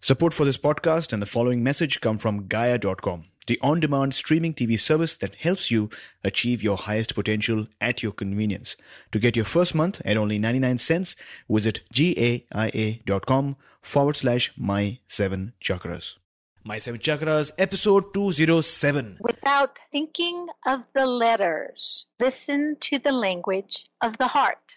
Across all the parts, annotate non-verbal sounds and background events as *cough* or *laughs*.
Support for this podcast and the following message come from Gaia.com, the on demand streaming TV service that helps you achieve your highest potential at your convenience. To get your first month at only 99 cents, visit gaia.com forward slash my seven chakras. My seven chakras, episode 207. Without thinking of the letters, listen to the language of the heart.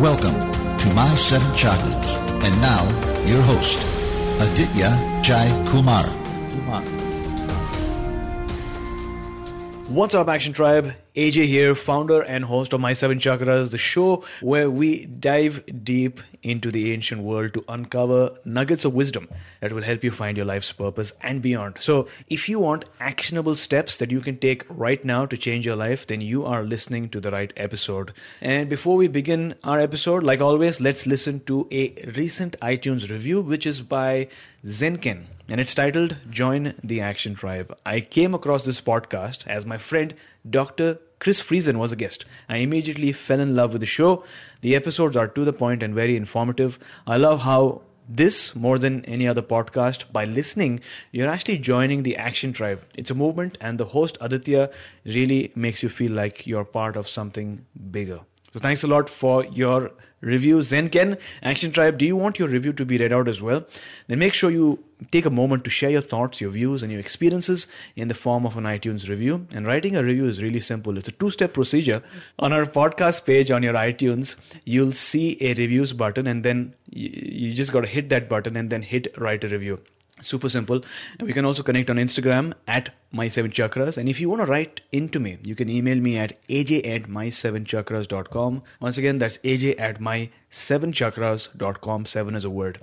Welcome to My Seven Chakras. And now, your host, Aditya Jai Kumar. Kumar. What's up, Action Tribe? AJ here, founder and host of My Seven Chakras, the show where we dive deep into the ancient world to uncover nuggets of wisdom that will help you find your life's purpose and beyond. So, if you want actionable steps that you can take right now to change your life, then you are listening to the right episode. And before we begin our episode, like always, let's listen to a recent iTunes review, which is by Zenken and it's titled Join the Action Tribe. I came across this podcast as my friend Dr. Chris Friesen was a guest. I immediately fell in love with the show. The episodes are to the point and very informative. I love how this, more than any other podcast, by listening, you're actually joining the Action Tribe. It's a movement, and the host Aditya really makes you feel like you're part of something bigger. So thanks a lot for your review. Zenken, Action Tribe, do you want your review to be read out as well? Then make sure you take a moment to share your thoughts, your views, and your experiences in the form of an iTunes review. And writing a review is really simple. It's a two-step procedure. On our podcast page on your iTunes, you'll see a reviews button, and then you just got to hit that button and then hit write a review. Super simple. And we can also connect on Instagram at my7chakras. And if you want to write into me, you can email me at aj at my7chakras.com. Once again, that's aj at my7chakras.com. Seven is a word.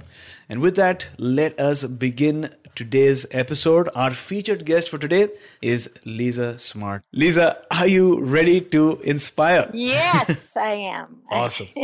And with that, let us begin today's episode. Our featured guest for today is Lisa Smart. Lisa, are you ready to inspire? Yes, *laughs* I am. Awesome. *laughs*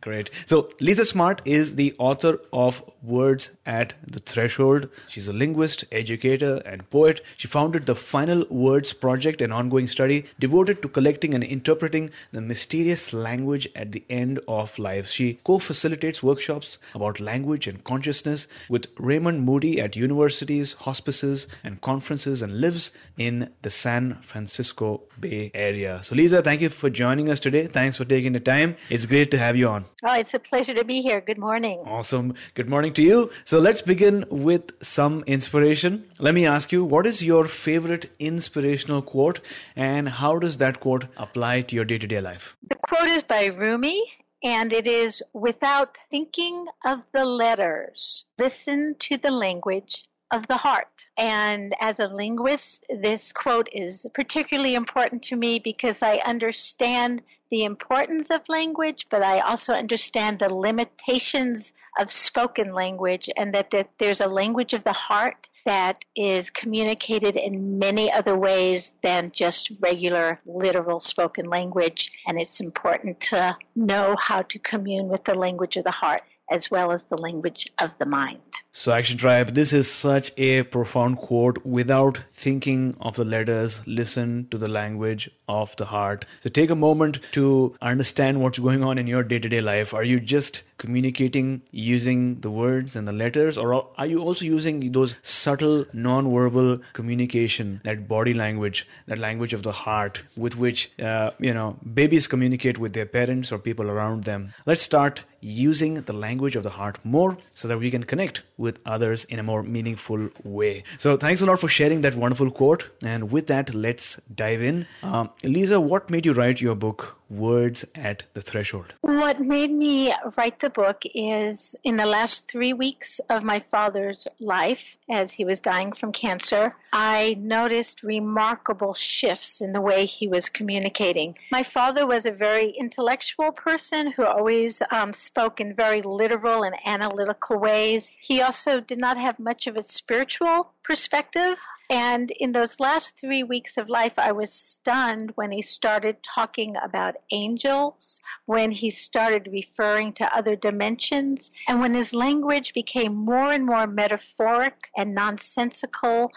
Great. So, Lisa Smart is the author of Words at the Threshold. She's a linguist, educator, and poet. She founded the Final Words Project, an ongoing study devoted to collecting and interpreting the mysterious language at the end of life. She co facilitates workshops about language and consciousness with Raymond Moody at universities, hospices, and conferences, and lives in the San Francisco Bay Area. So, Lisa, thank you for joining us today. Thanks for taking the time. It's great to have you on. Oh, it's a pleasure to be here. Good morning. Awesome. Good morning to you. So let's begin with some inspiration. Let me ask you, what is your favorite inspirational quote and how does that quote apply to your day to day life? The quote is by Rumi and it is without thinking of the letters, listen to the language of the heart. And as a linguist, this quote is particularly important to me because I understand the importance of language, but I also understand the limitations of spoken language and that, that there's a language of the heart that is communicated in many other ways than just regular literal spoken language. And it's important to know how to commune with the language of the heart as well as the language of the mind. So, Action Tribe, this is such a profound quote. Without thinking of the letters, listen to the language of the heart. So, take a moment to understand what's going on in your day to day life. Are you just communicating using the words and the letters, or are you also using those subtle non-verbal communication, that body language, that language of the heart, with which uh, you know babies communicate with their parents or people around them? Let's start using the language of the heart more so that we can connect with others in a more meaningful way. So thanks a lot for sharing that wonderful quote. And with that, let's dive in. Um, Lisa, what made you write your book, Words at the Threshold? What made me write the book is in the last three weeks of my father's life, as he was dying from cancer, I noticed remarkable shifts in the way he was communicating. My father was a very intellectual person who always um, spoke in very literal and analytical ways. He also did not have much of a spiritual perspective. And in those last three weeks of life, I was stunned when he started talking about angels, when he started referring to other dimensions, and when his language became more and more metaphoric and nonsensical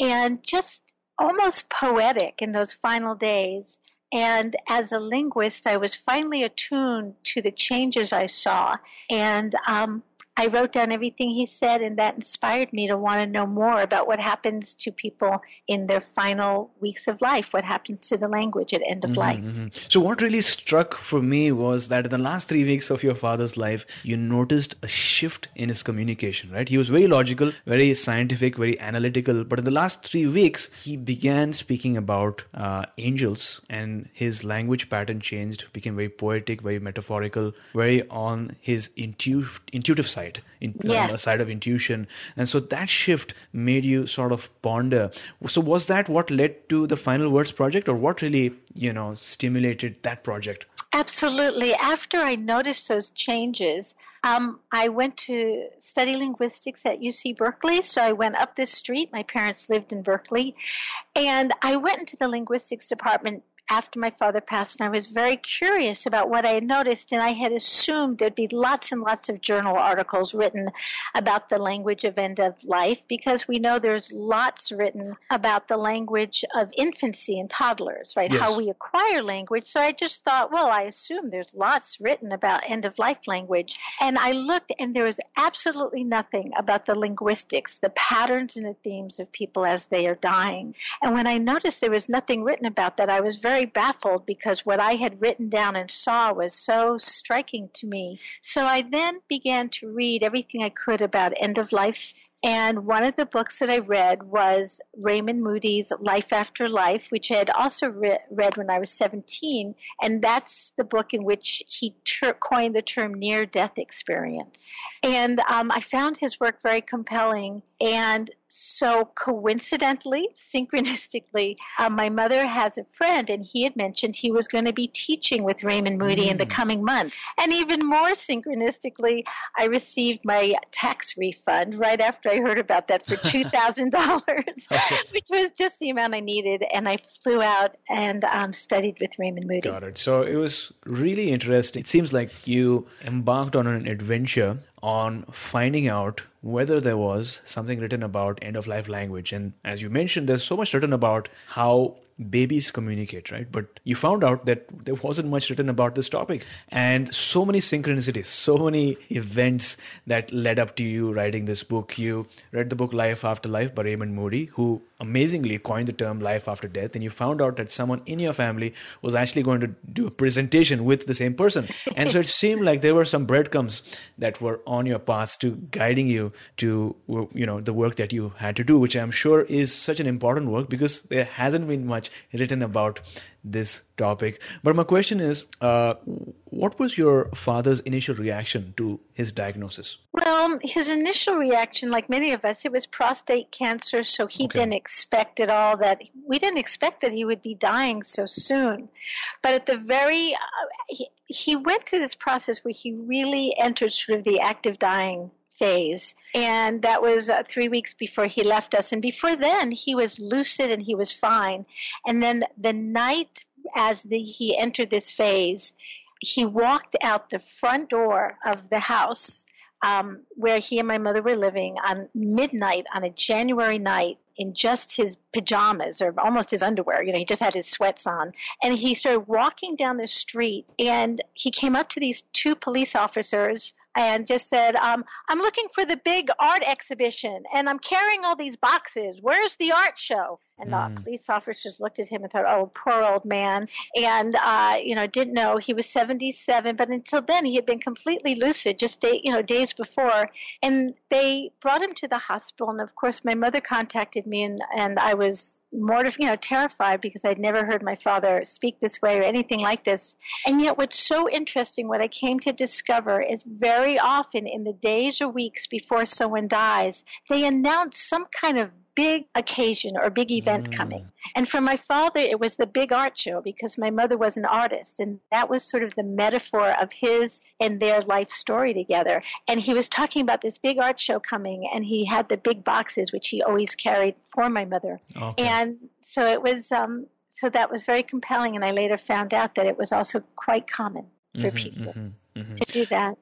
and just almost poetic in those final days. And as a linguist, I was finally attuned to the changes I saw. And um, I wrote down everything he said, and that inspired me to want to know more about what happens to people in their final weeks of life, what happens to the language at end of mm-hmm, life. Mm-hmm. So, what really struck for me was that in the last three weeks of your father's life, you noticed a shift in his communication, right? He was very logical, very scientific, very analytical, but in the last three weeks, he began speaking about uh, angels, and his language pattern changed, became very poetic, very metaphorical, very on his intu- intuitive side side, in, uh, side of intuition. And so that shift made you sort of ponder. So was that what led to the Final Words project, or what really, you know, stimulated that project? Absolutely. After I noticed those changes, um, I went to study linguistics at UC Berkeley. So I went up this street. My parents lived in Berkeley. And I went into the linguistics department after my father passed, and I was very curious about what I had noticed, and I had assumed there'd be lots and lots of journal articles written about the language of end of life because we know there's lots written about the language of infancy and toddlers, right? Yes. How we acquire language. So I just thought, well, I assume there's lots written about end of life language. And I looked, and there was absolutely nothing about the linguistics, the patterns and the themes of people as they are dying. And when I noticed there was nothing written about that, I was very very baffled because what I had written down and saw was so striking to me. So I then began to read everything I could about end of life and one of the books that I read was Raymond Moody's Life After Life, which I had also re- read when I was 17. And that's the book in which he ter- coined the term near death experience. And um, I found his work very compelling. And so coincidentally, synchronistically, uh, my mother has a friend, and he had mentioned he was going to be teaching with Raymond Moody mm. in the mm. coming month. And even more synchronistically, I received my tax refund right after I heard about that for *laughs* two thousand dollars, which was just the amount I needed. And I flew out and um, studied with Raymond Moody. Got it. So it was really interesting. It seems like you embarked on an adventure on finding out whether there was something written about end of life language. And as you mentioned, there's so much written about how babies communicate, right? But you found out that there wasn't much written about this topic. And so many synchronicities, so many events that led up to you writing this book. You read the book Life After Life by Raymond Moody, who amazingly coined the term life after death. And you found out that someone in your family was actually going to do a presentation with the same person. And so it *laughs* seemed like there were some breadcrumbs that were on your path to guiding you to, you know, the work that you had to do, which I'm sure is such an important work because there hasn't been much written about this topic. But my question is, uh, what was your father's initial reaction to his diagnosis? Well, his initial reaction, like many of us, it was prostate cancer, so he Okay. didn't expect at all that we didn't expect that he would be dying so soon. But at the very, uh, he, he went through this process where he really entered sort of the active dying phase. And that was uh, three weeks before he left us. And before then, he was lucid and he was fine. And then the night as the, he entered this phase, he walked out the front door of the house um, where he and my mother were living on midnight on a January night in just his pajamas or almost his underwear. You know, he just had his sweats on. And he started walking down the street and he came up to these two police officers and just said, um, I'm looking for the big art exhibition and I'm carrying all these boxes. Where's the art show? And the police officers looked at him and thought, oh, poor old man. And, uh, you know, didn't know he was 77, but until then he had been completely lucid just day, you know, days before. And they brought him to the hospital. And of course, my mother contacted me and, and I was mortified, you know, terrified because I'd never heard my father speak this way or anything like this. And yet, what's so interesting, what I came to discover is very often in the days or weeks before someone dies, they announce some kind of big occasion or big event mm. coming. And for my father, it was the big art show because my mother was an artist. And that was sort of the metaphor of his and their life story together. And he was talking about this big art show coming, and he had the big boxes, which he always carried for my mother. Okay. And so it was, um, so that was very compelling. And I later found out that it was also quite common for mm-hmm, people mm-hmm, mm-hmm. to do that.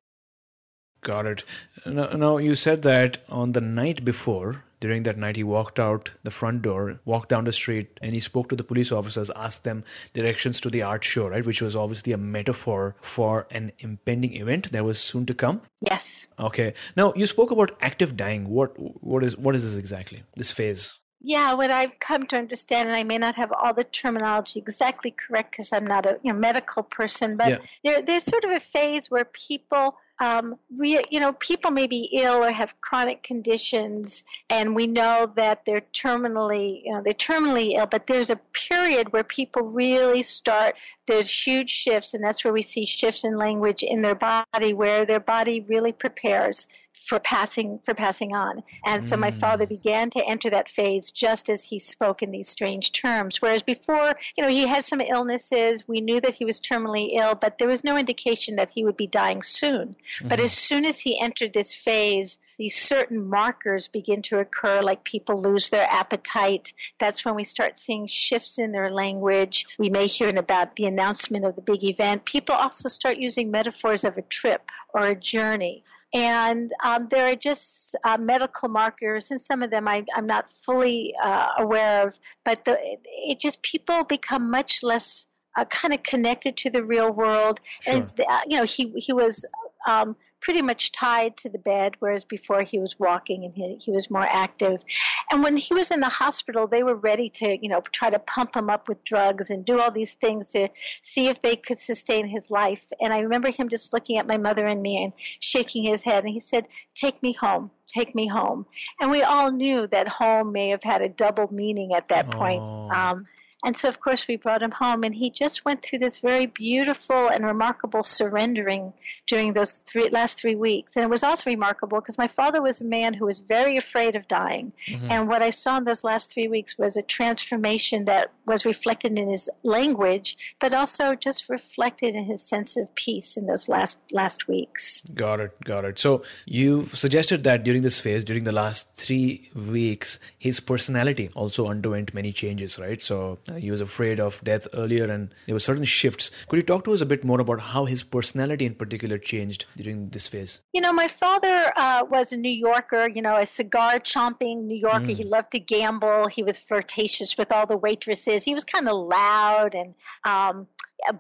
Got it. Now, now, you said that on the night before, during that night, he walked out the front door, walked down the street, and he spoke to the police officers, asked them directions to the art show, right? Which was obviously a metaphor for an impending event that was soon to come. Yes. Okay. Now, you spoke about active dying. What what is what is this exactly? This phase. Yeah, what I've come to understand, and I may not have all the terminology exactly correct because I'm not a you know, medical person, but Yeah. there, there's sort of a phase where people, um, re, you know, people may be ill or have chronic conditions, and we know that they're terminally, you know, they're terminally ill. But there's a period where people really start. There's huge shifts, and that's where we see shifts in language in their body, where their body really prepares for passing for passing on. And so my father began to enter that phase just as he spoke in these strange terms. Whereas before, you know, he had some illnesses. We knew that he was terminally ill, but there was no indication that he would be dying soon. But as soon as he entered this phase, these certain markers begin to occur, like people lose their appetite. That's when we start seeing shifts in their language. We may hear about the announcement of the big event. People also start using metaphors of a trip or a journey. And um, there are just uh, medical markers, and some of them I, I'm not fully uh, aware of, but the, it, just people become much less uh, kind of connected to the real world. And uh, you know, he he was um, pretty much tied to the bed, whereas before he was walking and he, he was more active. And when he was in the hospital, they were ready to, you know, try to pump him up with drugs and do all these things to see if they could sustain his life. And I remember him just looking at my mother and me and shaking his head. And he said, Take me home. Take me home. And we all knew that home may have had a double meaning at that point. Oh. Um, and so, of course, we brought him home, and he just went through this very beautiful and remarkable surrendering during those three, last three weeks. And it was also remarkable because my father was a man who was very afraid of dying. Mm-hmm. And what I saw in those last three weeks was a transformation that was reflected in his language, but also just reflected in his sense of peace in those last last weeks. Got it, got it. So you suggested that during this phase, during the last three weeks, his personality also underwent many changes, right? So he was afraid of death earlier, and there were certain shifts. Could you talk to us a bit more about how his personality in particular changed during this phase? You know, my father uh, was a New Yorker, you know, a cigar chomping New Yorker. He loved to gamble. He was flirtatious with all the waitresses. He was kind of loud and um,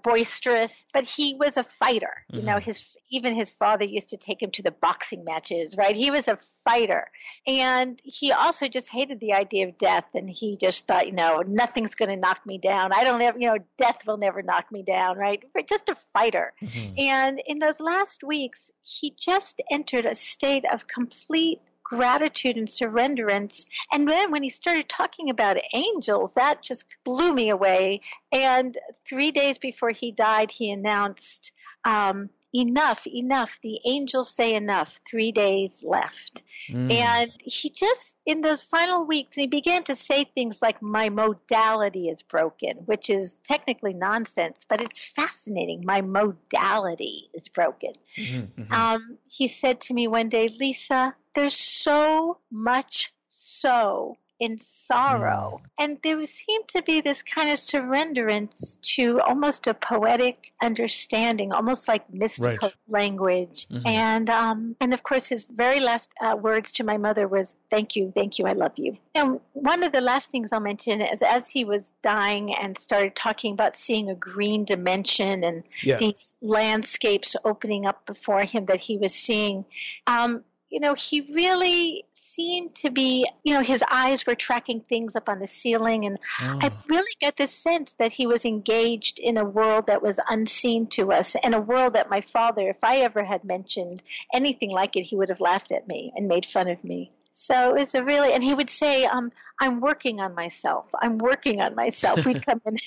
boisterous, but he was a fighter. You know, his even his father used to take him to the boxing matches, right? He was a fighter. And he also just hated the idea of death and he just thought, you know, nothing's going to knock me down. I don't ever, you know, death will never knock me down, right? Just a fighter. And in those last weeks, he just entered a state of complete gratitude and surrenderance. And then when he started talking about angels, that just blew me away. And three days before he died, he announced, um, enough, enough. The angels say enough. Three days left. Mm. And he just, in those final weeks, he began to say things like, My modality is broken, which is technically nonsense, but it's fascinating. My modality is broken. Mm-hmm, mm-hmm. Um, he said to me one day, Lisa, there's so much so in sorrow. Mm. And there seemed to be this kind of surrenderance to almost a poetic understanding, almost like mystical right. language. Mm-hmm. And um, and of course, his very last uh, words to my mother was, "Thank you, thank you, I love you." And one of the last things I'll mention is as he was dying and started talking about seeing a green dimension and yeah. these landscapes opening up before him that he was seeing. Um, you know, he really seemed to be, you know, his eyes were tracking things up on the ceiling. And oh. I really get the sense that he was engaged in a world that was unseen to us and a world that my father, if I ever had mentioned anything like it, he would have laughed at me and made fun of me. So it's a really, and he would say, um, I'm working on myself. I'm working on myself. We'd *laughs* come in.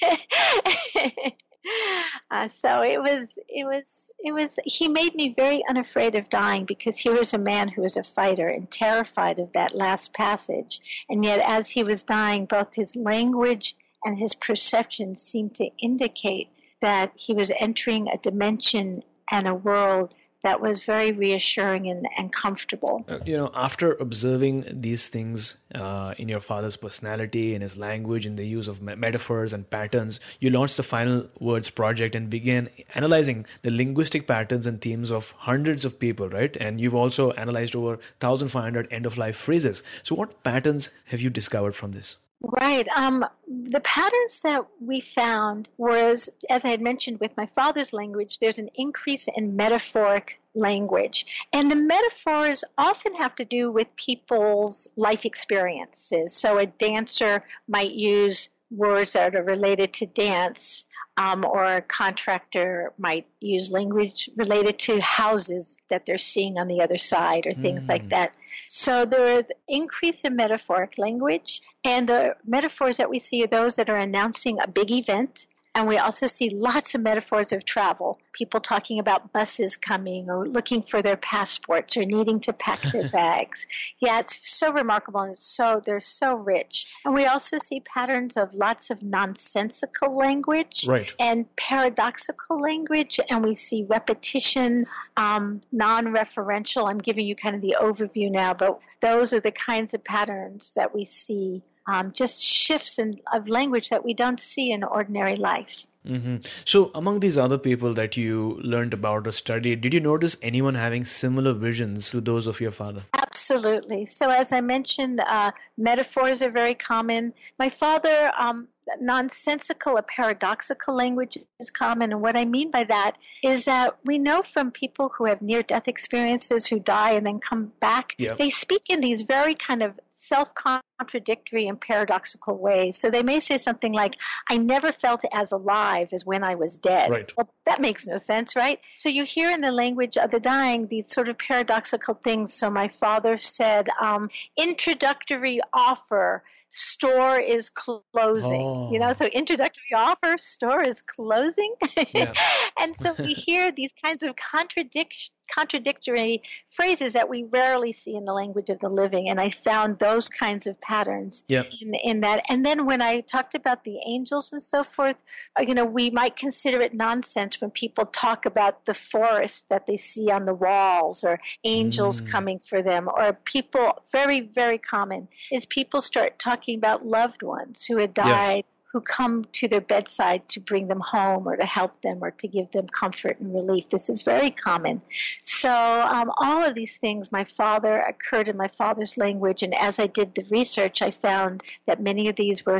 *laughs* *laughs* Uh, so it was, it was, it was, he made me very unafraid of dying because he was a man who was a fighter and terrified of that last passage. And yet as he was dying, both his language and his perception seemed to indicate that he was entering a dimension and a world that was very reassuring and, and comfortable. Uh, you know, after observing these things uh, in your father's personality, in his language, in the use of me- metaphors and patterns, you launched the Final Words project and began analyzing the linguistic patterns and themes of hundreds of people, right? And you've also analyzed over 1,500 end of life phrases. So, what patterns have you discovered from this? Right. Um, the patterns that we found was, as I had mentioned with my father's language, there's an increase in metaphoric language. And the metaphors often have to do with people's life experiences. So a dancer might use words that are related to dance, um, or a contractor might use language related to houses that they're seeing on the other side or things mm. like that. So there is increase in metaphoric language, and the metaphors that we see are those that are announcing a big event and we also see lots of metaphors of travel. People talking about buses coming or looking for their passports or needing to pack their *laughs* bags. Yeah, it's so remarkable and it's so, they're so rich. And we also see patterns of lots of nonsensical language right. and paradoxical language. And we see repetition, um, non-referential. I'm giving you kind of the overview now, but those are the kinds of patterns that we see um, just shifts in, of language that we don't see in ordinary life. Mm-hmm. So, among these other people that you learned about or studied, did you notice anyone having similar visions to those of your father? Absolutely. So, as I mentioned, uh, metaphors are very common. My father, um, nonsensical or paradoxical language is common. And what I mean by that is that we know from people who have near death experiences who die and then come back, yep. they speak in these very kind of self contradictory and paradoxical ways. So they may say something like, I never felt as alive as when I was dead. Right. Well, that makes no sense, right? So you hear in the language of the dying these sort of paradoxical things. So my father said, um, introductory offer store is closing. Oh. You know, so introductory offer, store is closing. Yeah. *laughs* and so we hear these kinds of contradiction contradictory phrases that we rarely see in the language of the living. And I found those kinds of patterns yep. in, in that. And then when I talked about the angels and so forth, uh, you know, we might consider it nonsense when people talk about the forest that they see on the walls or angels mm. coming for them or people, very, very common is people start talking about loved ones who had died. Yep who come to their bedside to bring them home or to help them or to give them comfort and relief. This is very common. So um, all of these things, my father occurred in my father's language, and as I did the research, I found that many of these were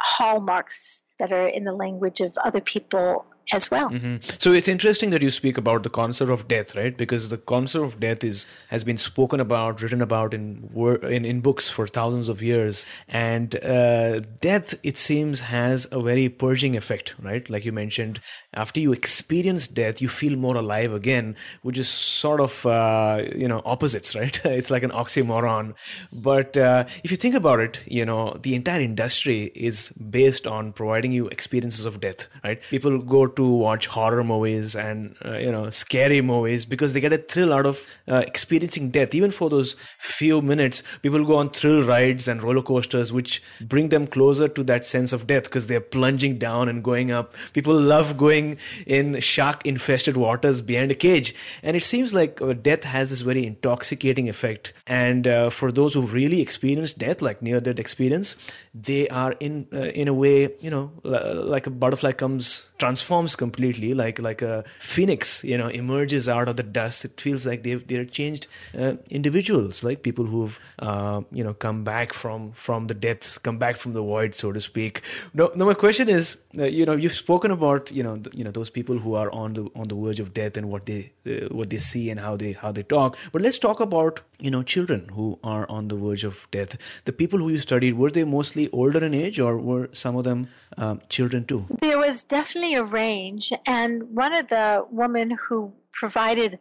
hallmarks that are in the language of other people as well. Mm-hmm. So it's interesting that you speak about the concept of death, right? Because the concept of death is has been spoken about, written about in in, in books for thousands of years, and uh, death it seems has a very purging effect, right? Like you mentioned, after you experience death, you feel more alive again, which is sort of uh, you know opposites, right? *laughs* it's like an oxymoron. But uh, if you think about it, you know the entire industry is based on providing you experiences of death, right? People go to watch horror movies and uh, you know scary movies because they get a thrill out of uh, experiencing death. Even for those few minutes, people go on thrill rides and roller coasters, which bring them closer to that sense of death because they're plunging down and going up. People love going in shark-infested waters behind a cage, and it seems like uh, death has this very intoxicating effect. And uh, for those who really experience death, like near-death experience, they are in uh, in a way, you know, like a butterfly comes transforms transforms completely, like like a phoenix, you know, emerges out of the dust. It feels like they've they're changed uh, individuals, like people who've uh, you know come back from from the deaths, come back from the void, so to speak. No, no. My question is, uh, you know, you've spoken about you know the, you know those people who are on the on the verge of death and what they uh, what they see and how they how they talk. But let's talk about you know children who are on the verge of death. The people who you studied were they mostly older in age, or were some of them um, children too? There was definitely a range, and one of the women who provided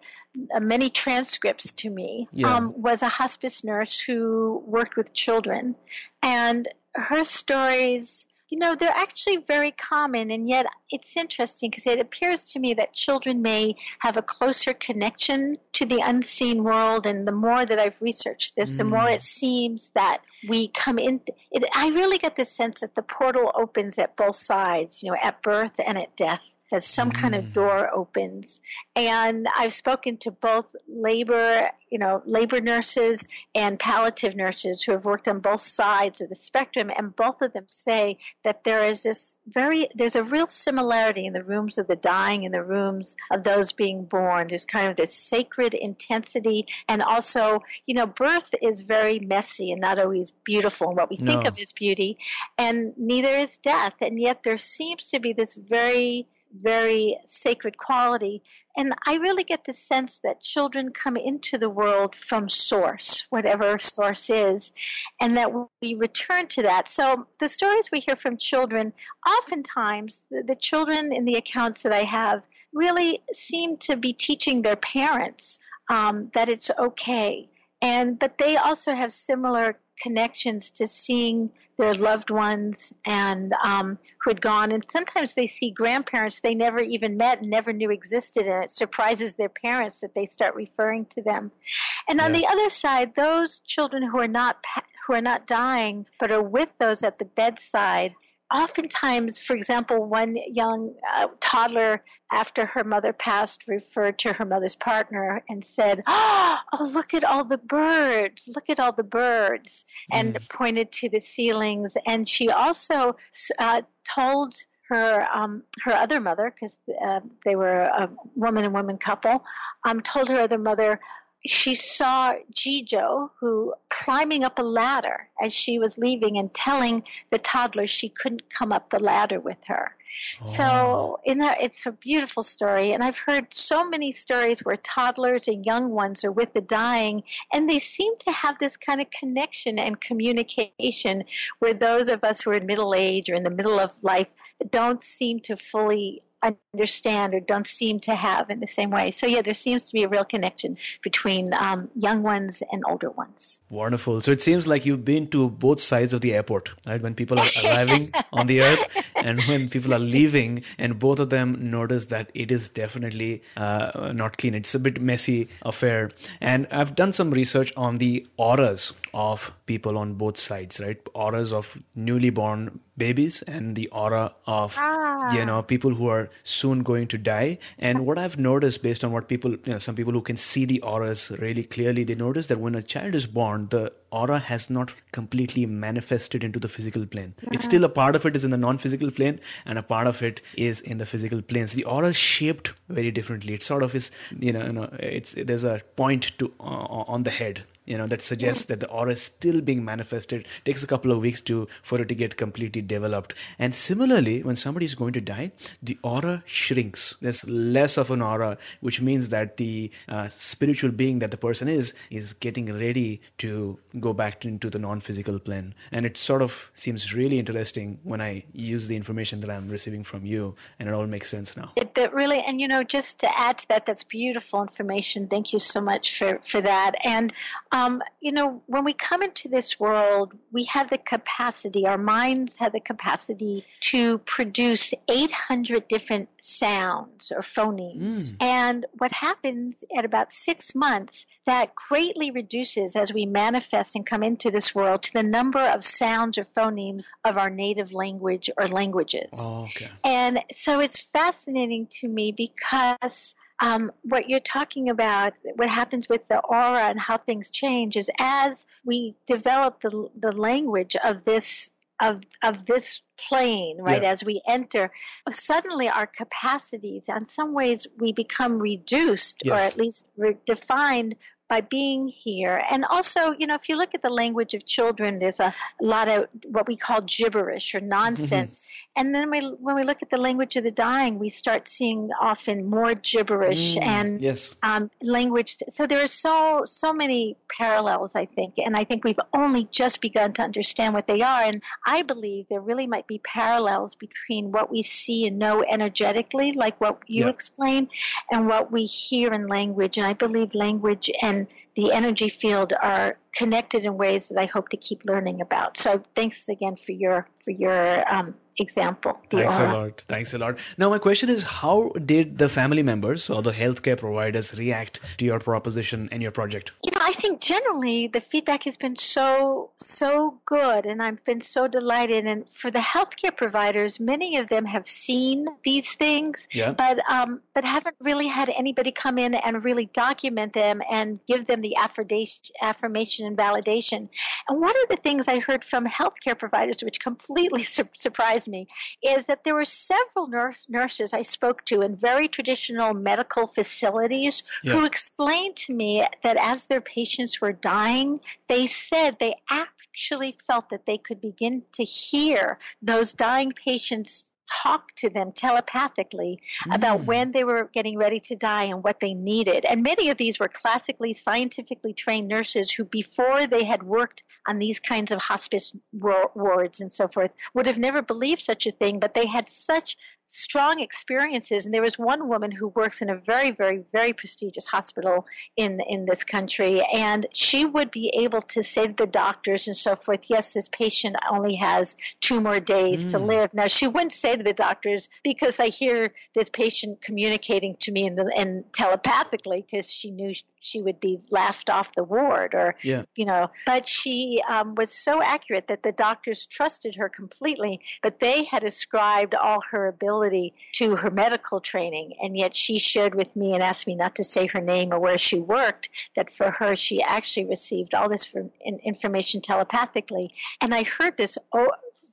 uh, many transcripts to me yeah. um, was a hospice nurse who worked with children, and her stories you know, they're actually very common, and yet it's interesting because it appears to me that children may have a closer connection to the unseen world. And the more that I've researched this, mm. the more mm. it seems that we come in. It, I really get the sense that the portal opens at both sides, you know, at birth and at death as some mm. kind of mm. door opens. And I've spoken to both labor, you know, labor nurses and palliative nurses who have worked on both sides of the spectrum, and both of them say that there is this very, there's a real similarity in the rooms of the dying and the rooms of those being born. There's kind of this sacred intensity, and also, you know, birth is very messy and not always beautiful and what we no. think of as beauty, and neither is death, and yet there seems to be this very very sacred quality. And I really get the sense that children come into the world from source, whatever source is, and that we return to that. So the stories we hear from children, oftentimes the, the children in the accounts that I have really seem to be teaching their parents um, that it's okay. And but they also have similar connections to seeing their loved ones and um, who had gone. And sometimes they see grandparents they never even met and never knew existed, and it surprises their parents that they start referring to them. And yeah. on the other side, those children who are not who are not dying but are with those at the bedside oftentimes, for example, one young uh, toddler after her mother passed referred to her mother's partner and said, Oh, look at all the birds, look at all the birds, mm. and pointed to the ceilings. And she also uh, told her um, her other mother, because uh, they were a woman and woman couple, um, told her other mother, she saw Jijo, who climbing up a ladder as she was leaving and telling the toddler she couldn't come up the ladder with her. Oh. So in that, it's a beautiful story, and I've heard so many stories where toddlers and young ones are with the dying, and they seem to have this kind of connection and communication where those of us who are in middle age or in the middle of life don't seem to fully understand or don't seem to have in the same way. So yeah, there seems to be a real connection between um, young ones and older ones. Wonderful. So it seems like you've been to both sides of the airport, right? When people are *laughs* arriving on the earth and when people are leaving, and both of them notice that it is definitely uh, not clean. It's a bit messy affair. And I've done some research on the auras of people on both sides, right? Auras of newly born babies and the aura of ah. you know people who are soon going to die. And what I've noticed based on what people, you know, some people who can see the auras really clearly, they notice that when a child is born, the aura has not completely manifested into the physical plane. Uh-huh. It's still a part of it is in the non-physical plane, and a part of it is in the physical plane. So the aura is shaped very differently. It sort of is, you know, you know it's there's a point to uh, on the head you know that suggests that the aura is still being manifested. It takes a couple of weeks to for it to get completely developed. And similarly, when somebody is going to die, the aura shrinks. There's less of an aura, which means that the uh, spiritual being that the person is is getting ready to go back into the non-physical plane. And it sort of seems really interesting when I use the information that I'm receiving from you, and it all makes sense now. It, that really, and you know, just to add to that, that's beautiful information. Thank you so much for for that. And um, you know, when we come into this world, we have the capacity. Our minds have the capacity to produce 800 different sounds or phonemes. Mm. And what happens at about six months, that greatly reduces as we manifest and come into this world to the number of sounds or phonemes of our native language or languages. Oh, okay. And so it's fascinating to me because um, what you're talking about, what happens with the aura and how things change, is as we develop the the language of this of of this plane, right? Yeah. As we enter, suddenly our capacities, in some ways, we become reduced yes. or at least re- defined by being here. And also, you know, if you look at the language of children, there's a lot of what we call gibberish or nonsense. Mm-hmm. And then we, when we look at the language of the dying, we start seeing often more gibberish mm, and yes. um, language. So there are so so many parallels, I think, and I think we've only just begun to understand what they are. And I believe there really might be parallels between what we see and know energetically, like what you yeah. explained, and what we hear in language. And I believe language and the energy field are connected in ways that I hope to keep learning about. So thanks again for your for your um, example. Thanks aura. a lot. Thanks a lot. Now, my question is how did the family members or the healthcare providers react to your proposition and your project? You know, I think generally the feedback has been so, so good, and I've been so delighted. And for the healthcare providers, many of them have seen these things, yeah. but, um, but haven't really had anybody come in and really document them and give them the affirmation and validation. And one of the things I heard from healthcare providers, which completely su- surprised me is that there were several nurse, nurses I spoke to in very traditional medical facilities yeah. who explained to me that as their patients were dying, they said they actually felt that they could begin to hear those dying patients talk to them telepathically mm. about when they were getting ready to die and what they needed. And many of these were classically, scientifically trained nurses who, before they had worked on these kinds of hospice wards and so forth, would have never believed such a thing, but they had such strong experiences. And there was one woman who works in a very, very, very prestigious hospital in in this country, and she would be able to say to the doctors and so forth, "Yes, this patient only has two more days mm. to live." Now, she wouldn't say to the doctors because I hear this patient communicating to me in the and telepathically because she knew she would be laughed off the ward or yeah. you know but she um, was so accurate that the doctors trusted her completely but they had ascribed all her ability to her medical training and yet she shared with me and asked me not to say her name or where she worked that for her she actually received all this information telepathically and i heard this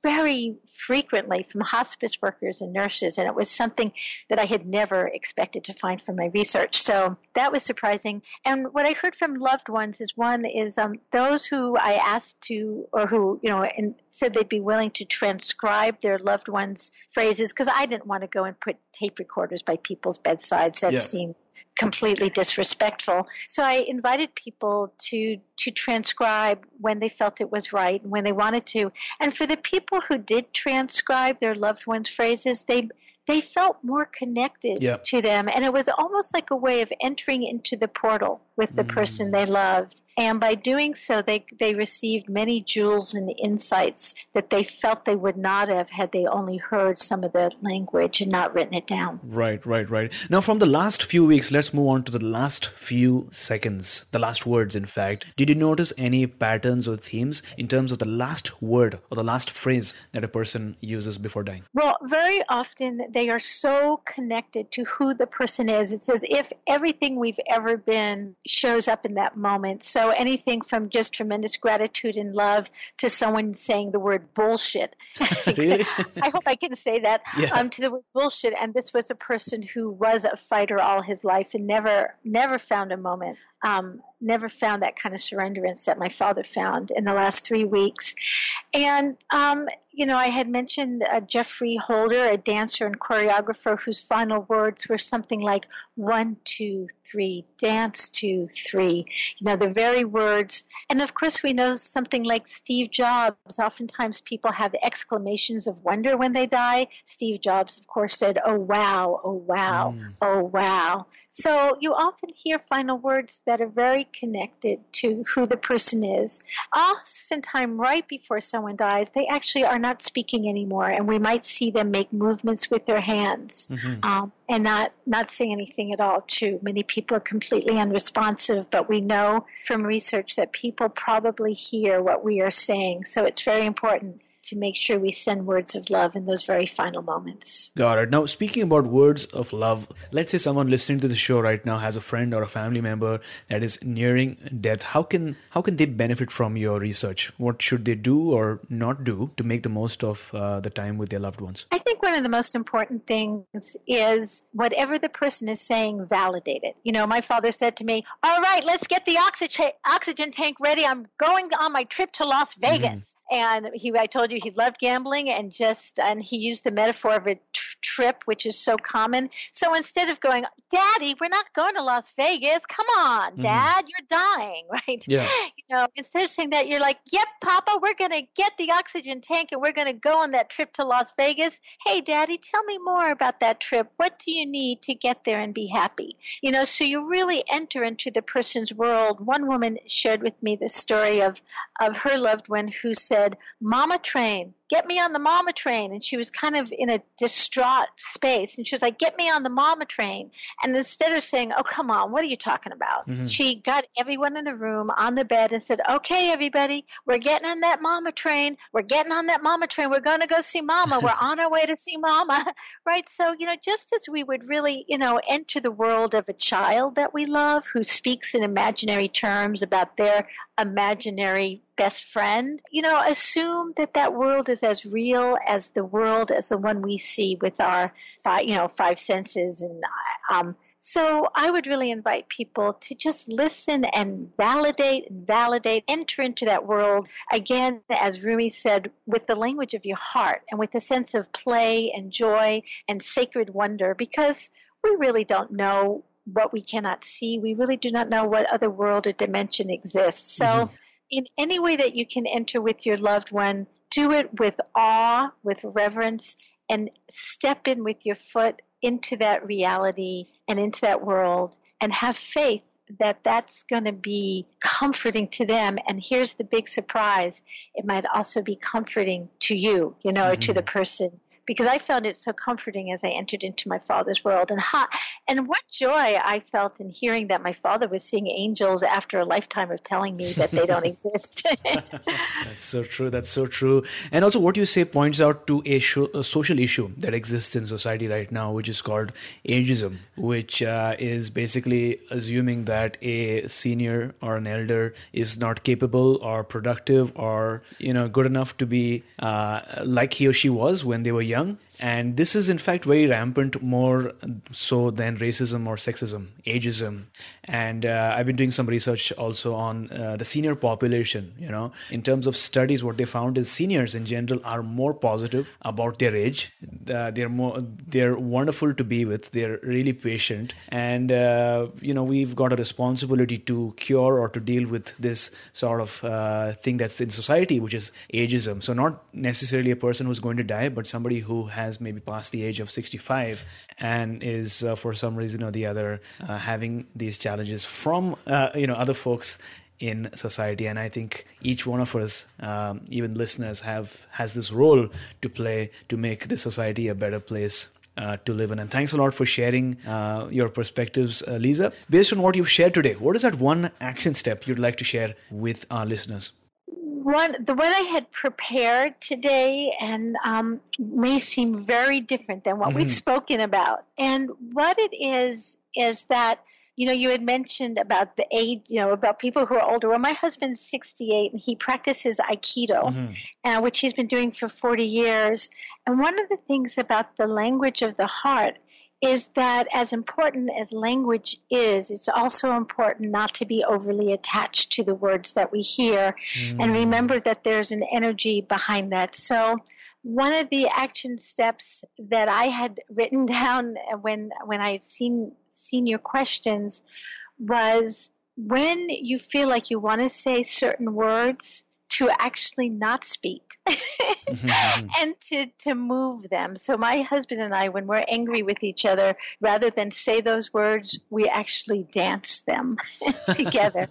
very frequently from hospice workers and nurses, and it was something that I had never expected to find from my research. So that was surprising. And what I heard from loved ones is one is um, those who I asked to, or who you know, and said they'd be willing to transcribe their loved ones' phrases because I didn't want to go and put tape recorders by people's bedsides. That yeah. seemed completely disrespectful. So I invited people to to transcribe when they felt it was right and when they wanted to. And for the people who did transcribe their loved ones' phrases, they they felt more connected yeah. to them and it was almost like a way of entering into the portal with the mm. person they loved and by doing so, they, they received many jewels and insights that they felt they would not have had they only heard some of the language and not written it down. Right, right, right. Now, from the last few weeks, let's move on to the last few seconds, the last words, in fact. Did you notice any patterns or themes in terms of the last word or the last phrase that a person uses before dying? Well, very often they are so connected to who the person is. It's as if everything we've ever been shows up in that moment. So anything from just tremendous gratitude and love to someone saying the word bullshit. *laughs* really? I hope I can say that yeah. um, to the word bullshit. And this was a person who was a fighter all his life and never never found a moment um, never found that kind of surrenderance that my father found in the last three weeks. And, um, you know, I had mentioned uh, Geoffrey Holder, a dancer and choreographer whose final words were something like one, two, three, dance, two, three. You know, the very words. And of course, we know something like Steve Jobs. Oftentimes people have exclamations of wonder when they die. Steve Jobs, of course, said, oh, wow, oh, wow, mm. oh, wow. So you often hear final words that are very connected to who the person is. Oftentimes, right before someone dies, they actually are not speaking anymore, and we might see them make movements with their hands mm-hmm. um, and not not say anything at all. Too many people are completely unresponsive, but we know from research that people probably hear what we are saying. So it's very important to make sure we send words of love in those very final moments. Got it. Now, speaking about words of love, let's say someone listening to the show right now has a friend or a family member that is nearing death. How can how can they benefit from your research? What should they do or not do to make the most of uh, the time with their loved ones? I think one of the most important things is whatever the person is saying, validate it. You know, my father said to me, "All right, let's get the oxygen oxygen tank ready. I'm going on my trip to Las Vegas." Mm-hmm and he I told you he loved gambling and just and he used the metaphor of a tr- trip which is so common. So instead of going daddy we're not going to Las Vegas. Come on mm-hmm. dad you're dying *laughs* right? Yeah. you know instead of saying that you're like yep papa we're going to get the oxygen tank and we're going to go on that trip to Las Vegas. Hey daddy tell me more about that trip. What do you need to get there and be happy? You know so you really enter into the person's world. One woman shared with me the story of of her loved one who said said, Mama Train, get me on the mama train. And she was kind of in a distraught space. And she was like, get me on the mama train. And instead of saying, oh, come on, what are you talking about? Mm-hmm. She got everyone in the room on the bed and said, okay, everybody, we're getting on that mama train. We're getting on that mama train. We're going to go see mama. We're *laughs* on our way to see mama. *laughs* right. So, you know, just as we would really, you know, enter the world of a child that we love who speaks in imaginary terms about their imaginary best friend, you know, assume that that world is as real as the world as the one we see with our five, you know, five senses. And um, so I would really invite people to just listen and validate validate, enter into that world again, as Rumi said, with the language of your heart and with a sense of play and joy and sacred wonder, because we really don't know what we cannot see. We really do not know what other world or dimension exists. So, mm-hmm. In any way that you can enter with your loved one, do it with awe, with reverence, and step in with your foot into that reality and into that world and have faith that that's going to be comforting to them. And here's the big surprise it might also be comforting to you, you know, mm-hmm. to the person because I found it so comforting as I entered into my father's world. And ha- and what joy I felt in hearing that my father was seeing angels after a lifetime of telling me that they don't *laughs* exist. *laughs* *laughs* That's so true. That's so true. And also, what you say points out to a, a social issue that exists in society right now, which is called ageism, which uh, is basically assuming that a senior or an elder is not capable or productive or you know good enough to be uh, like he or she was when they were young young and this is in fact very rampant more so than racism or sexism ageism. And uh, i've been doing some research also on uh, the senior population you know. In terms of studies what they found is seniors in general are more positive about their age. Uh, they're more they're wonderful to be with. They're really patient. And uh, you know we've got a responsibility to cure or to deal with this sort of uh, thing that's in society which is ageism. So not necessarily a person who's going to die but somebody who has has maybe passed the age of 65 and is uh, for some reason or the other uh, having these challenges from uh, you know other folks in society and i think each one of us um, even listeners have has this role to play to make the society a better place uh, to live in. And thanks a lot for sharing uh, your perspectives, uh, Lisa. Based on what you've shared today, what is that one action step you'd like to share with our listeners? One the one I had prepared today and um, may seem very different than what mm-hmm. we've spoken about. And what it is is that you know you had mentioned about the age, you know, about people who are older. Well, my husband's 68 and he practices Aikido, mm-hmm. uh, which he's been doing for 40 years. And one of the things about the language of the heart is that as important as language is, it's also important not to be overly attached to the words that we hear mm. and remember that there's an energy behind that. So one of the action steps that I had written *laughs* down when when I had seen seen your questions was when you feel like you want to say certain words to actually not speak *laughs* mm-hmm. and to, to move them. So my husband and I, when we're angry with each other, rather than say those words, we actually dance them *laughs* together.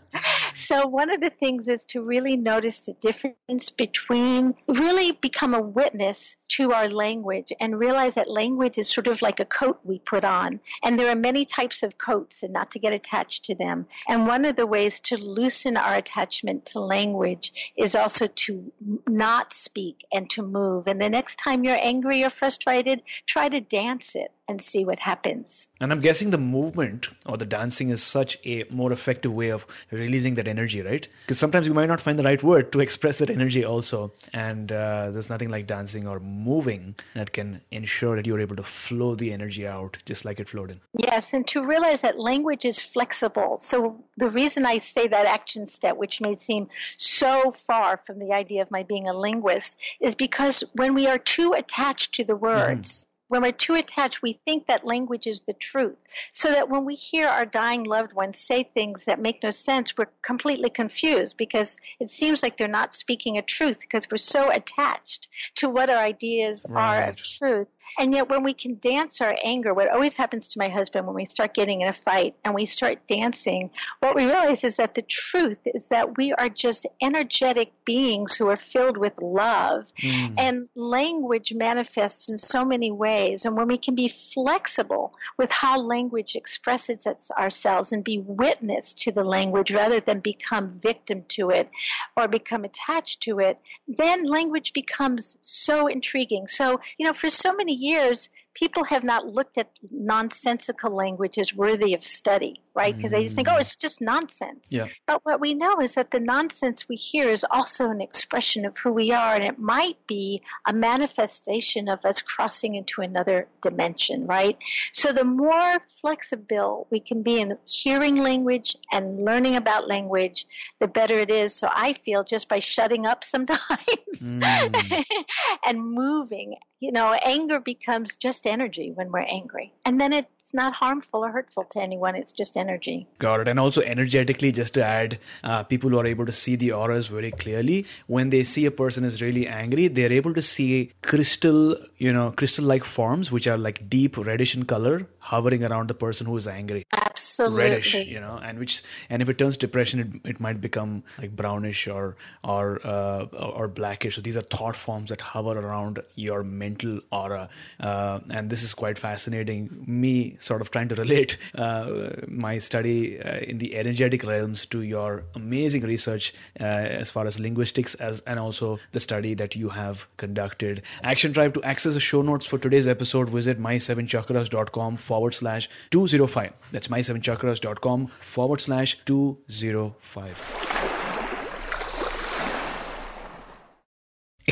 So one of the things is to really notice the difference between really become a witness to our language and realize that language is sort of like a coat we put on. And there are many types of coats and not to get attached to them. And one of the ways to loosen our attachment to language is also to not speak and to move. And the next time you're angry or frustrated, try to dance it and see what happens. And I'm guessing the movement or the dancing is such a more effective way of releasing that energy, right? Because sometimes you might not find the right word to *laughs* express that energy also. And uh, there's nothing like dancing or moving that can ensure that you're able to flow the energy out just like it flowed in. Yes, and to realize that language is flexible. So the reason I say that action step, which may seem so far from the idea of my being a linguist, is because when we are too attached to the words, mm-hmm when we're too attached, we think that language is the truth. So that when we hear our dying loved ones say things that make no sense, we're completely confused because it seems like they're not speaking a truth because we're so attached to what our ideas right. are of truth. And yet, when we can dance our anger, what always happens to my husband when we start getting in a fight and we start dancing, what we realize is that the truth is that we are just energetic beings who are filled with love. Mm. And language manifests in so many ways. And when we can be flexible with how language expresses ourselves and be witness to the language rather than become victim to it or become attached to it, then language becomes so intriguing. So, you know, for so many years, people have not looked at nonsensical language as worthy of study, right? Because they just think, oh, it's just nonsense. Yeah. But what we know is that the nonsense we hear is also an expression of who we are, and it might be a manifestation of us crossing into another dimension, right? So the more flexible we can be in hearing language and learning about language, the better it is. So I feel just by shutting up sometimes mm. *laughs* and moving you know, anger becomes just energy when we're angry. And then it's not harmful or hurtful to anyone. It's just energy. Got it. And also energetically, just to add, uh, people who are able to see the auras very clearly, when they see a person is really angry, they're able to see crystal, you know, crystal-like forms, which are like deep reddish in color, hovering around the person who is angry. Absolutely. Reddish, you know, and which, and if it turns depression, it, it might become like brownish or, or, uh, or blackish. So these are thought forms that hover around your mental aura. Uh, and this is quite fascinating. Me sort of trying to relate uh, my study uh, in the energetic realms to your amazing research uh, as far as linguistics as and also the study that you have conducted. Action Tribe to access the show notes for today's episode, visit my7chakras.com forward slash 205. That's my7chakras.com forward slash 205.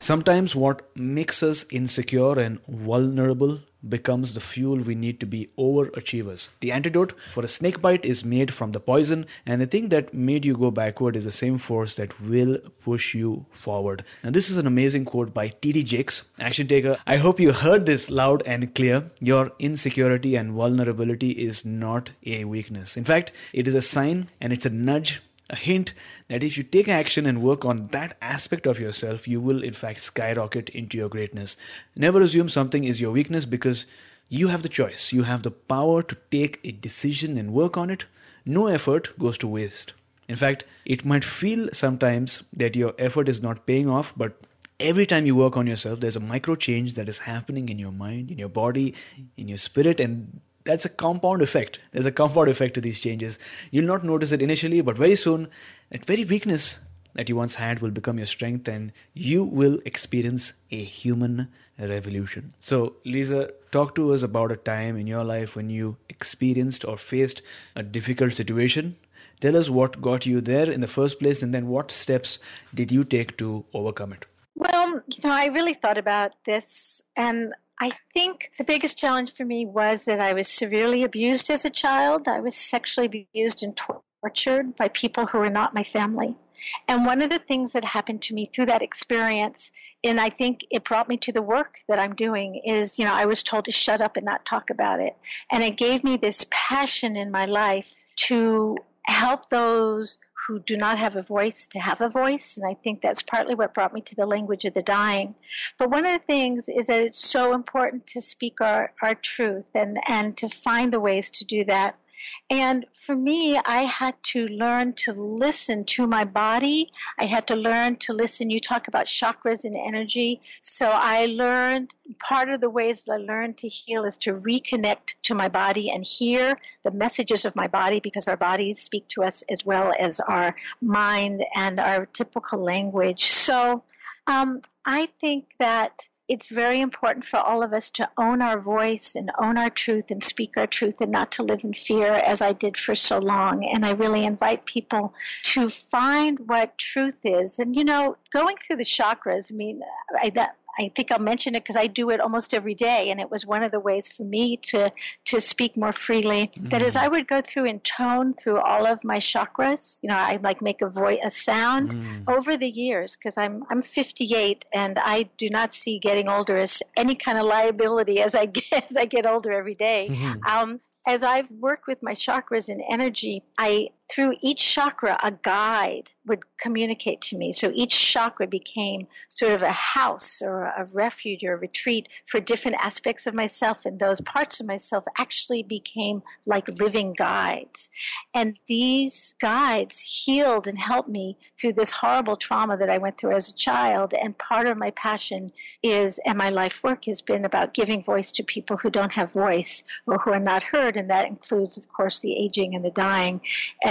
Sometimes what makes us insecure and vulnerable becomes the fuel we need to be overachievers. The antidote for a snake bite is made from the poison, and the thing that made you go backward is the same force that will push you forward. And this is an amazing quote by T.D. Jakes, action taker. I hope you heard this loud and clear. Your insecurity and vulnerability is not a weakness. In fact, it is a sign and it's a nudge a hint that if you take action and work on that aspect of yourself, you will in fact skyrocket into your greatness. Never assume something is your weakness because you have the choice. You have the power to take a decision and work on it. No effort goes to waste. In fact, it might feel sometimes that your effort is not paying off, but every time you work on yourself, there's a micro change that is happening in your mind, in your body, in your spirit, and that's a compound effect. There's a compound effect to these changes. You'll not notice it initially, but very soon, that very weakness that you once had will become your strength and you will experience a human revolution. So, Lisa, talk to us about a time in your life when you experienced or faced a difficult situation. Tell us what got you there in the first place and then what steps did you take to overcome it? Well, you know, I really thought about this and I think the biggest challenge for me was that I was severely abused as a child. I was sexually abused and tortured by people who were not my family. And one of the things that happened to me through that experience, and I think it brought me to the work that I'm doing, is, you know, I was told to shut up and not talk about it. And it gave me this passion in my life to help those who do not have a voice to have a voice. And I think that's partly what brought me to the language of the dying. But one of the things is that it's so important to speak our, our truth and, and to find the ways to do that and for me, I had to learn to listen to my body. I had to learn to listen. You talk about chakras and energy. So I learned part of the ways that I learned to heal is to reconnect to my body and hear the messages of my body because our bodies speak to us as well as our mind and our typical language. So um, I think that it's very important for all of us to own our voice and own our truth and speak our truth and not to live in fear as I did for so long. And I really invite people to find what truth is. And you know, going through the chakras, I mean, I, that, I think I'll mention it because I do it almost every day, and it was one of the ways for me to to speak more freely. Mm. That is, I would go through and tone through all of my chakras. You know, I like make a voice, a sound mm. over the years because I'm I'm 58 and I do not see getting older as any kind of liability as I *laughs* get as I get older every day. Mm-hmm. Um, as I've worked with my chakras and energy, I through each chakra, a guide would communicate to me. So each chakra became sort of a house or a refuge or a retreat for different aspects of myself. And those parts of myself actually became like living guides. And these guides healed and helped me through this horrible trauma that I went through as a child. And part of my passion is, and my life work has been about giving voice to people who don't have voice or who are not heard. And that includes, of course, the aging and the dying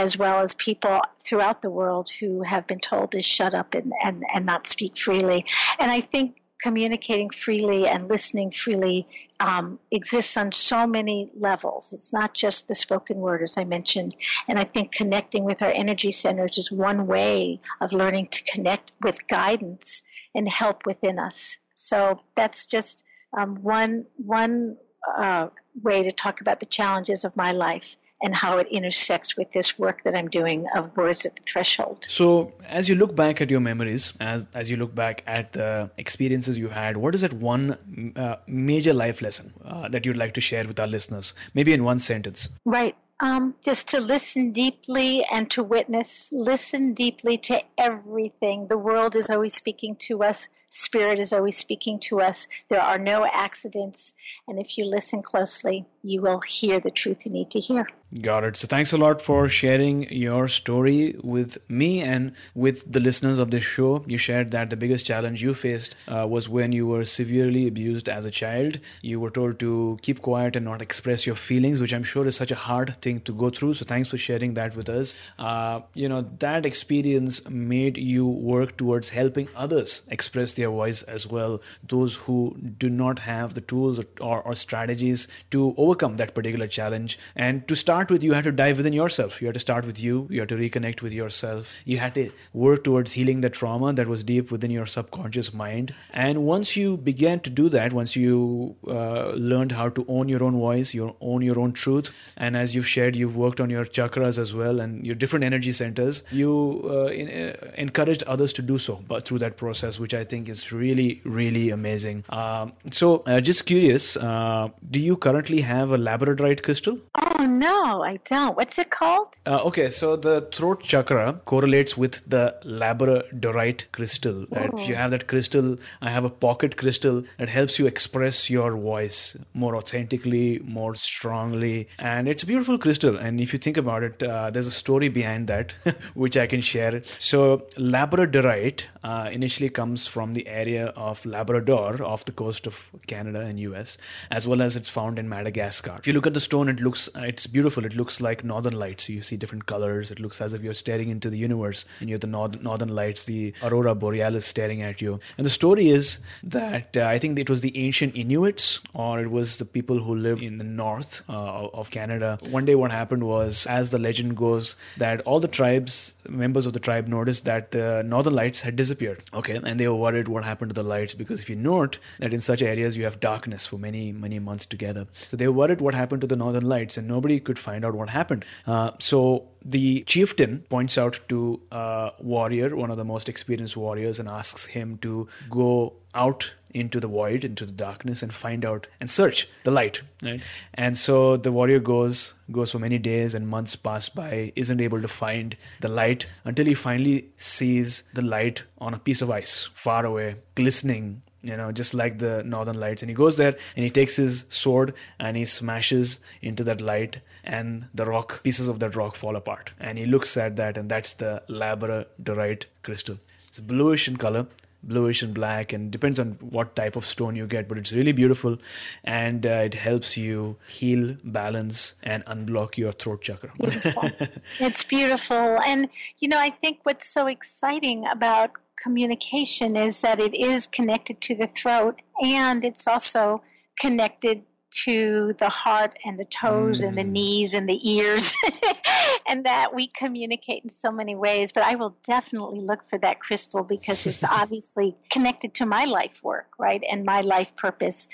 as well as people throughout the world who have been told to shut up and, and, and not speak freely. And I think communicating freely and listening freely um, exists on so many levels. It's not just the spoken word, as I mentioned. And I think connecting with our energy centers is one way of learning to connect with guidance and help within us. So that's just um, one one uh, way to talk about the challenges of my life and how it intersects with this work that I'm doing of words at the threshold. So, as you look back at your memories, as as you look back at the experiences you had, what is that one uh, major life lesson uh, that you'd like to share with our listeners? Maybe in one sentence. Right. Um, just to listen deeply and to witness. Listen deeply to everything. The world is always speaking to us. Spirit is always speaking to us. There are no accidents. And if you listen closely, you will hear the truth you need to hear. Got it. So thanks a lot for sharing your story with me and with the listeners of this show. You shared that the biggest challenge you faced uh, was when you were severely abused as a child. You were told to keep quiet and not express your feelings, which I'm sure is such a hard thing to go through. So thanks for sharing that with us. Uh, you know, that experience made you work towards helping others express their their voice as well. Those who do not have the tools or, or strategies to overcome that particular challenge. And to start with, you have to dive within yourself. You have to start with you. You have to reconnect with yourself. You have to work towards healing the trauma that was deep within your subconscious mind. And once you began to do that, once you uh, learned how to own your own voice, you own your own truth, and as you've shared, you've worked on your chakras as well and your different energy centers, you uh, in, uh, encouraged others to do so but through that process, which I think is really, really amazing. Um, so, uh, just curious, uh, do you currently have a labradorite crystal? Oh, no, I don't. What's it called? Uh, okay, so the throat chakra correlates with the labradorite crystal. If you have that crystal, I have a pocket crystal that helps you express your voice more authentically, more strongly, and it's a beautiful crystal. And if you think about it, uh, there's a story behind that *laughs* which I can share. So labradorite uh, initially comes from the area of Labrador off the coast of Canada and US, as well as it's found in Madagascar. If you look at the stone, it looks it's beautiful. It looks like northern lights. You see different colors. It looks as if you're staring into the universe, and you have the northern, northern lights, the aurora borealis staring at you. And the story is that uh, I think it was the ancient Inuits, or it was the people who lived in the north uh, of Canada. One day, what happened was, as the legend goes, that all the tribes, members of the tribe, noticed that the northern lights had disappeared. Okay, and they were worried what happened to the lights because if you note that in such areas you have darkness for many many months together, so they were worried what happened to the northern lights, and nobody could find out what happened. Uh, so the chieftain points out to a warrior, one of the most experienced warriors, and asks him to go out into the void, into the darkness, and find out and search the light. Right? And so the warrior goes, goes for many days and months pass by, isn't able to find the light until he finally sees the light on a piece of ice, far away, glistening you know, just like the northern lights. And he goes there and he takes his sword and he smashes into that light, and the rock pieces of that rock fall apart. And he looks at that, and that's the labradorite crystal. It's bluish in color, bluish and black, and depends on what type of stone you get. But it's really beautiful, and uh, it helps you heal, balance, and unblock your throat chakra. Beautiful. *laughs* it's beautiful, and you know, I think what's so exciting about communication is that it is connected to the throat and it's also connected to the heart and the toes mm. and the mm. knees and the ears *laughs* and that we communicate in so many ways but i will definitely look for that crystal because it's *laughs* obviously connected to my life work right and my life purpose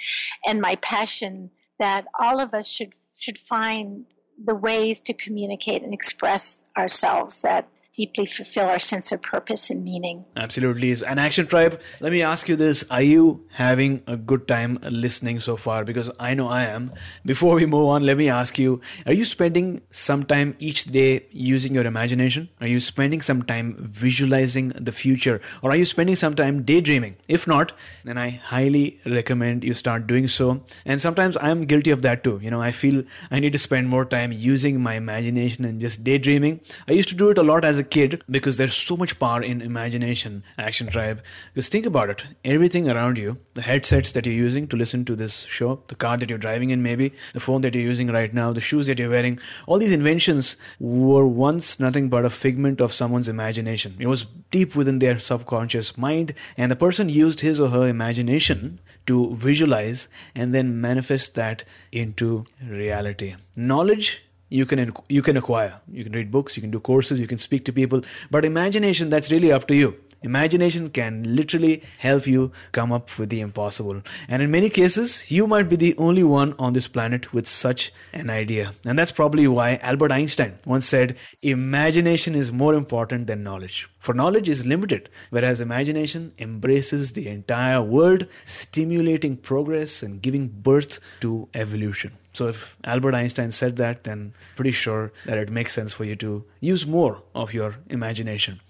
and my passion that all of us should should find the ways to communicate and express ourselves that deeply fulfill our sense of purpose and meaning. Absolutely. And Action Tribe, let me ask you this. Are you having a good time listening so far? Because I know I am. Before we move on, let me ask you, are you spending some time each day using your imagination? Are you spending some time visualizing the future? Or are you spending some time daydreaming? If not, then I highly recommend you start doing so. And sometimes I'm guilty of that too. You know, I feel I need to spend more time using my imagination and just daydreaming. I used to do it a lot as a kid because there's so much power in imagination, Action Tribe. Because think about it everything around you, the headsets that you're using to listen to this show, the car that you're driving in, maybe, the phone that you're using right now, the shoes that you're wearing, all these inventions were once nothing but a figment of someone's imagination. It was deep within their subconscious mind, and the person used his or her imagination to visualize and then manifest that into reality. Knowledge you can you can acquire. You can read books you can do courses you can speak to people. But imagination that's really up to you imagination can literally help you come up with the impossible. And in many cases you might be the only one on this planet with such an idea. And that's probably why albert einstein once said imagination is more important than knowledge. For knowledge is limited whereas imagination embraces the entire world stimulating progress and giving birth to evolution. So if Albert Einstein said that, then pretty sure that it makes sense for you to use more of your imagination.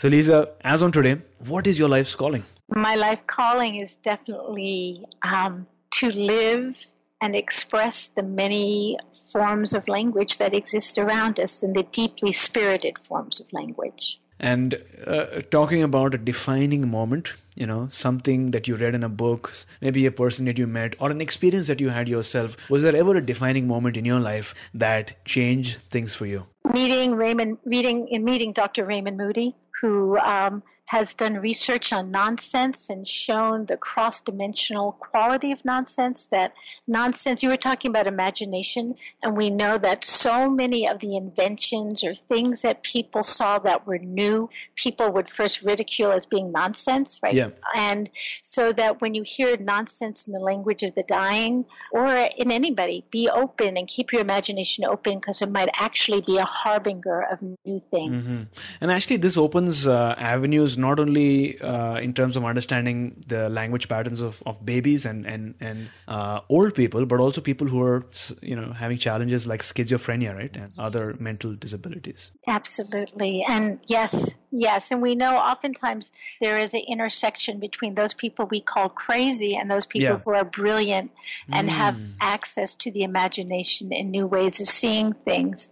So Lisa, as on today, what is your life's calling? My life calling is definitely um, to live and express the many forms of language that exist around us and the deeply spirited forms of language. And uh, talking about a defining moment, you know, something that you read in a book, maybe a person that you met, or an experience that you had yourself, was there ever a defining moment in your life that changed things for you? Meeting Raymond, reading in meeting Dr. Raymond Moody, who um, has done research on nonsense and shown the cross dimensional quality of nonsense. That nonsense, you were talking about imagination, and we know that so many of the inventions or things that people saw that were new, people would first ridicule as being nonsense, right? Yeah. And so that when you hear nonsense in the language of the dying or in anybody, be open and keep your imagination open because it might actually be a harbinger of new things. Mm-hmm. And actually, this opens uh, avenues not only uh, in terms of understanding the language patterns of, of babies and and and uh, old people, but also people who are you know having challenges like schizophrenia, right, and other mental disabilities. Absolutely, and yes, yes, and we know oftentimes there is an intersection between those people we call crazy and those people Yeah. who are brilliant and Mm. have access to the imagination and new ways of seeing things.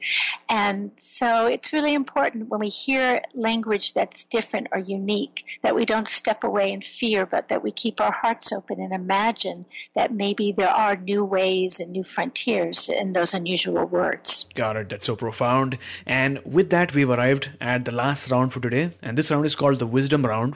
And so it's really important when we hear language that's different or unique that we don't step away in fear, but that we keep our hearts open and imagine that maybe there are new ways and new frontiers in those unusual words. Got it. That's so profound. And with that, we've arrived at the last round for today. And this round is called the Wisdom Round.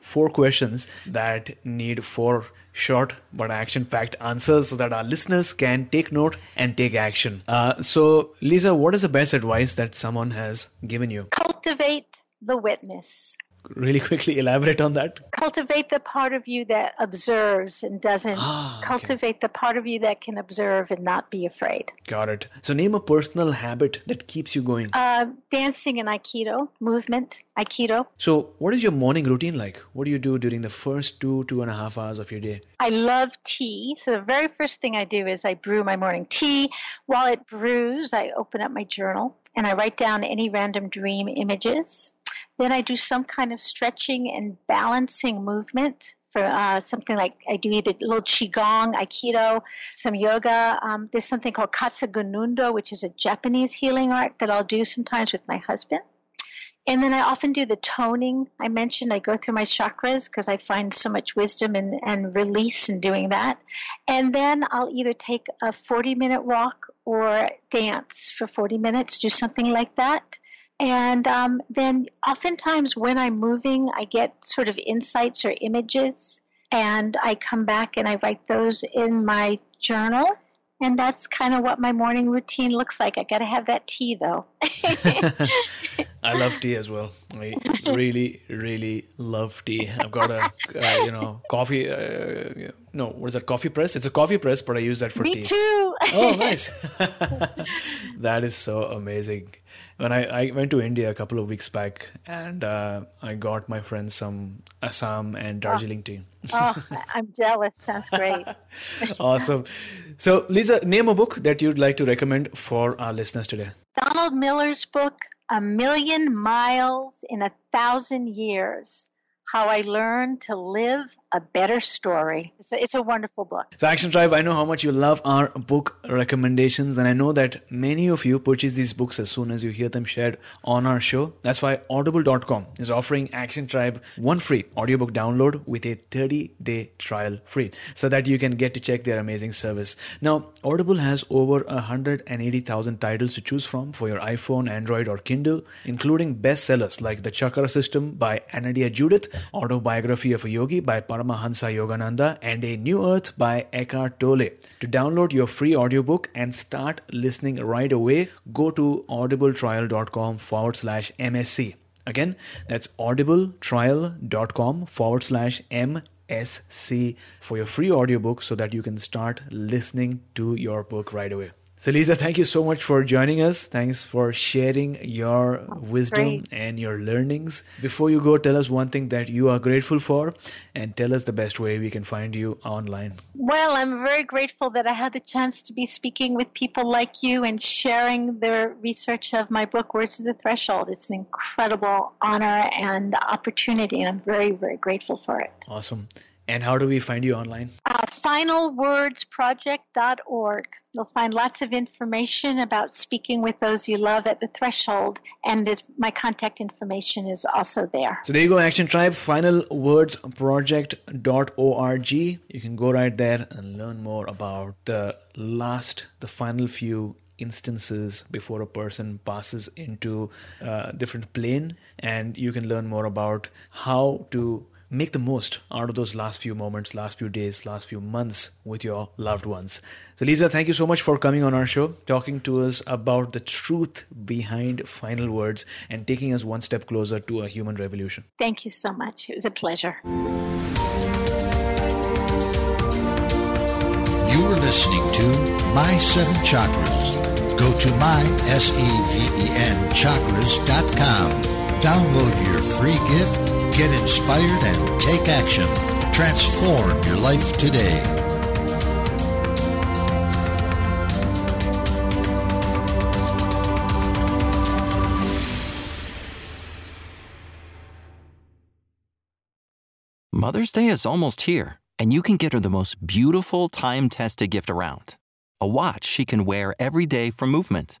Four questions that need four short but action packed answers so that our listeners can take note and take action. Uh, so, Lisa, what is the best advice that someone has given you? Cultivate the witness. Really *laughs* quickly elaborate on that. Cultivate the part of you that observes and doesn't. Ah, okay. Cultivate the part of you that can observe and not be afraid. Got it. So, name a personal habit that keeps you going. Uh, dancing and Aikido, movement, Aikido. So, what is your morning routine like? What do you do during the first two, two and a half hours of your day? I love tea. So the very first thing I do is I brew my morning tea. While it brews, I open up my journal and I write down any random dream images. Then I do some kind of stretching and balancing movement for uh, something like I do either a little qigong, aikido, some yoga. Um, there's something called katsugen undo, which is a Japanese healing art that I'll do sometimes with my husband. And then I often do the toning. I mentioned I go through my chakras because I find so much wisdom and, and release in doing that. And then I'll either take a 40 minute walk or dance for 40 minutes, do something like that. And um, then oftentimes when I'm moving, I get sort of insights or images, and I come back and I write those in my journal. And that's kind of what my morning routine looks like. I got to have that tea though. *laughs* *laughs* I love tea as well. I really, really love tea. I've got a, uh, you know, coffee. Uh, no, what is that? Coffee press. It's a coffee press, but I use that for Me tea. too. Oh, *laughs* nice. *laughs* that is so amazing. When I, I went to India a couple of weeks back, and uh, I got my friends some Assam and Darjeeling tea. oh, I'm jealous. Sounds great. *laughs* awesome. So, Lisa, name a book that you'd like to recommend for our listeners today. Donald Miller's book, A Million Miles in a Thousand Years How I Learned to Live a Better Story. It's a, it's a wonderful book. So, Action Tribe, I know how much you love our book recommendations, and I know that many of you purchase these books as soon as you hear them shared on our show. That's why Audible.com is offering Action Tribe one free audiobook download with a 30 day trial free so that you can get to check their amazing service. Now, Audible has over 180,000 titles to choose from for your iPhone, Android, or Kindle, including bestsellers like The Chakra System by Anodea Judith, Autobiography of a Yogi by Paramahansa Yogananda, and A New Earth by Eckhart Tolle. To download your free audiobook and start listening right away, go to audibletrial.com forward slash MSC. Again, that's audibletrial.com forward slash MSC for your free audiobook so that you can start listening to your book right away. So, Lisa, thank you so much for joining us. Thanks for sharing your That's wisdom great. and your learnings. Before you go, tell us one thing that you are grateful for and tell us the best way we can find you online. Well, I'm very grateful that I had the chance to be speaking with people like you and sharing the research of my book, Words to the Threshold. It's an incredible honor and opportunity, and I'm very, very grateful for it. Awesome. And how do we find you online? Uh, finalwordsproject.org. You'll find lots of information about speaking with those you love at the threshold, and there's, my contact information is also there. So there you go, Action Tribe, finalwordsproject.org. You can go right there and learn more about the last, the final few instances before a person passes into a different plane, and you can learn more about how to make the most out of those last few moments, last few days, last few months with your loved ones. So, Lisa, thank you so much for coming on our show, talking to us about the truth behind final words and taking us one step closer to a human revolution. Thank you so much. It was a pleasure. You are listening to My Seven Chakras. Go to my, S-E-V-E-N, chakras.com. Download your free gift Get inspired and take action. Transform your life today. Mother's Day is almost here, and you can get her the most beautiful time tested gift around a watch she can wear every day for movement.